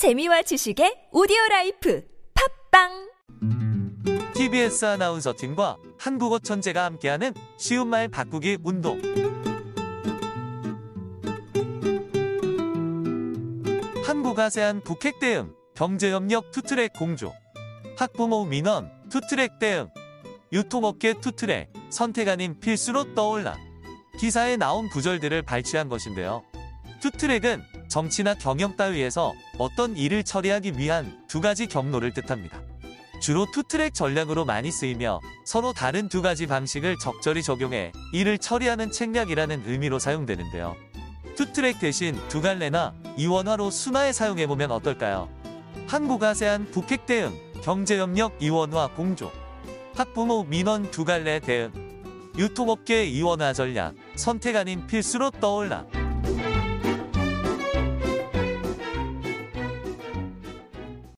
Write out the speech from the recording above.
재미와 지식의 오디오 life 팟빵 TBS 아나운서 팀과 한국어 천재가 함께하는 쉬운 말 바꾸기 운동. 한국 아세안 북핵 대응, 경제협력 투트랙 공조, 학부모 민원 투트랙 대응, 유통업계 투트랙 선택 아닌 필수로 떠올라. 기사에 나온 구절들을 발췌한 것인데요. 투트랙은 정치나 경영 따위에서 어떤 일을 처리하기 위한 두 가지 경로를 뜻합니다. 주로 투트랙 전략으로 많이 쓰이며 서로 다른 두 가지 방식을 적절히 적용해 일을 처리하는 책략이라는 의미로 사용되는데요. 투트랙 대신 두 갈래나 이원화로 순화해 사용해보면 어떨까요? 한국 아세안 북핵 대응, 경제협력 이원화 공조, 학부모 민원 두 갈래 대응, 유통업계 이원화 전략, 선택 아닌 필수로 떠올라.